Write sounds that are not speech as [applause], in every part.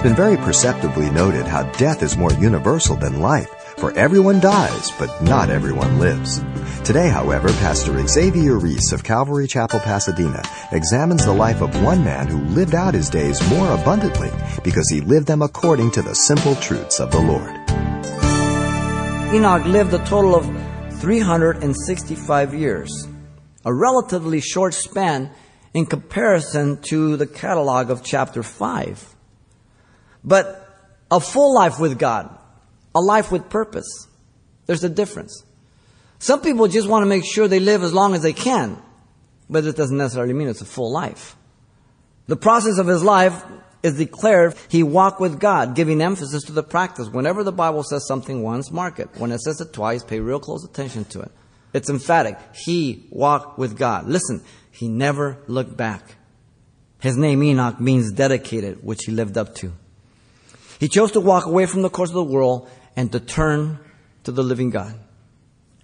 It's been very perceptibly noted how death is more universal than life, for everyone dies, but not everyone lives. Today, however, Pastor Xavier Reese of Calvary Chapel, Pasadena, examines the life of one man who lived out his days more abundantly because he lived them according to the simple truths of the Lord. Enoch lived a total of 365 years, a relatively short span in comparison to the catalog of chapter 5. But a full life with God, a life with purpose, there's a difference. Some people just want to make sure they live as long as they can, but it doesn't necessarily mean it's a full life. The process of his life is declared he walked with God, giving emphasis to the practice. Whenever the Bible says something once, mark it. When it says it twice, pay real close attention to it. It's emphatic. He walked with God. Listen, he never looked back. His name Enoch means dedicated, which he lived up to. He chose to walk away from the course of the world and to turn to the living God.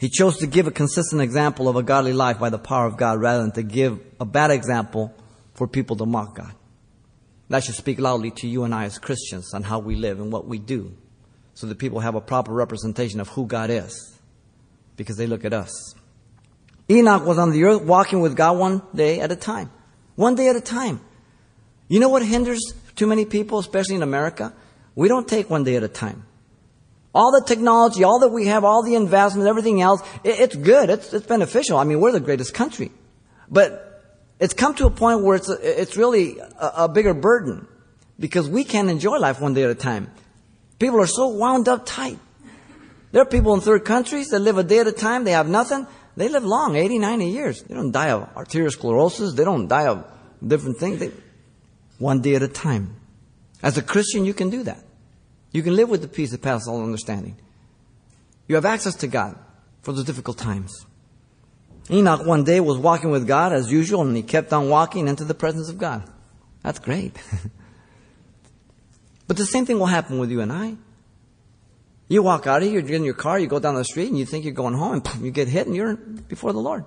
He chose to give a consistent example of a godly life by the power of God rather than to give a bad example for people to mock God. That should speak loudly to you and I as Christians on how we live and what we do so that people have a proper representation of who God is because they look at us. Enoch was on the earth walking with God one day at a time. One day at a time. You know what hinders too many people, especially in America? We don't take one day at a time. All the technology, all that we have, all the investment, everything else, it, it's good. It's, it's beneficial. I mean, we're the greatest country. But it's come to a point where it's, it's really a, a bigger burden because we can't enjoy life one day at a time. People are so wound up tight. There are people in third countries that live a day at a time. They have nothing. They live long, 80, 90 years. They don't die of arteriosclerosis. They don't die of different things. They, one day at a time. As a Christian, you can do that. You can live with the peace that passes all understanding. You have access to God for those difficult times. Enoch one day was walking with God as usual, and he kept on walking into the presence of God. That's great. [laughs] but the same thing will happen with you and I. You walk out of here, you get in your car, you go down the street, and you think you're going home, and boom, you get hit, and you're before the Lord.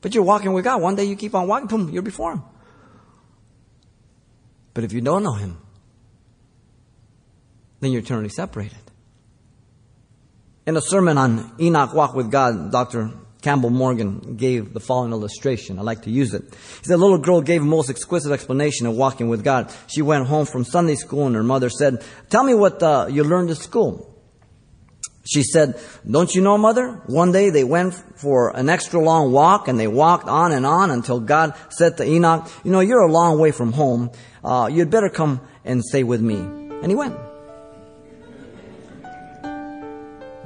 But you're walking with God. One day you keep on walking, boom, you're before Him. But if you don't know Him, then you're eternally separated. In a sermon on Enoch Walk with God, Dr. Campbell Morgan gave the following illustration. I like to use it. He said, a little girl gave a most exquisite explanation of walking with God. She went home from Sunday school and her mother said, tell me what uh, you learned at school. She said, don't you know, mother? One day they went for an extra long walk and they walked on and on until God said to Enoch, you know, you're a long way from home. Uh, you'd better come and stay with me. And he went.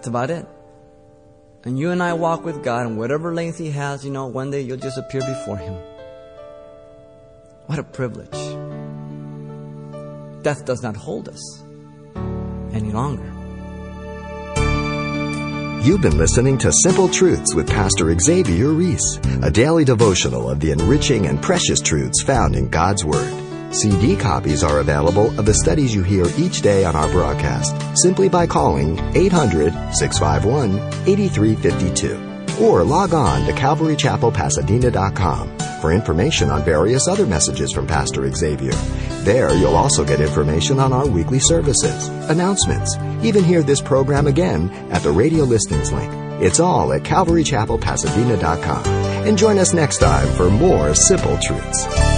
That's about it. And you and I walk with God, and whatever length He has, you know, one day you'll just appear before Him. What a privilege. Death does not hold us any longer. You've been listening to Simple Truths with Pastor Xavier Reese, a daily devotional of the enriching and precious truths found in God's Word. CD copies are available of the studies you hear each day on our broadcast simply by calling 800 651 8352 or log on to CalvaryChapelPasadena.com for information on various other messages from Pastor Xavier. There, you'll also get information on our weekly services, announcements, even hear this program again at the radio listings link. It's all at CalvaryChapelPasadena.com. And join us next time for more simple truths.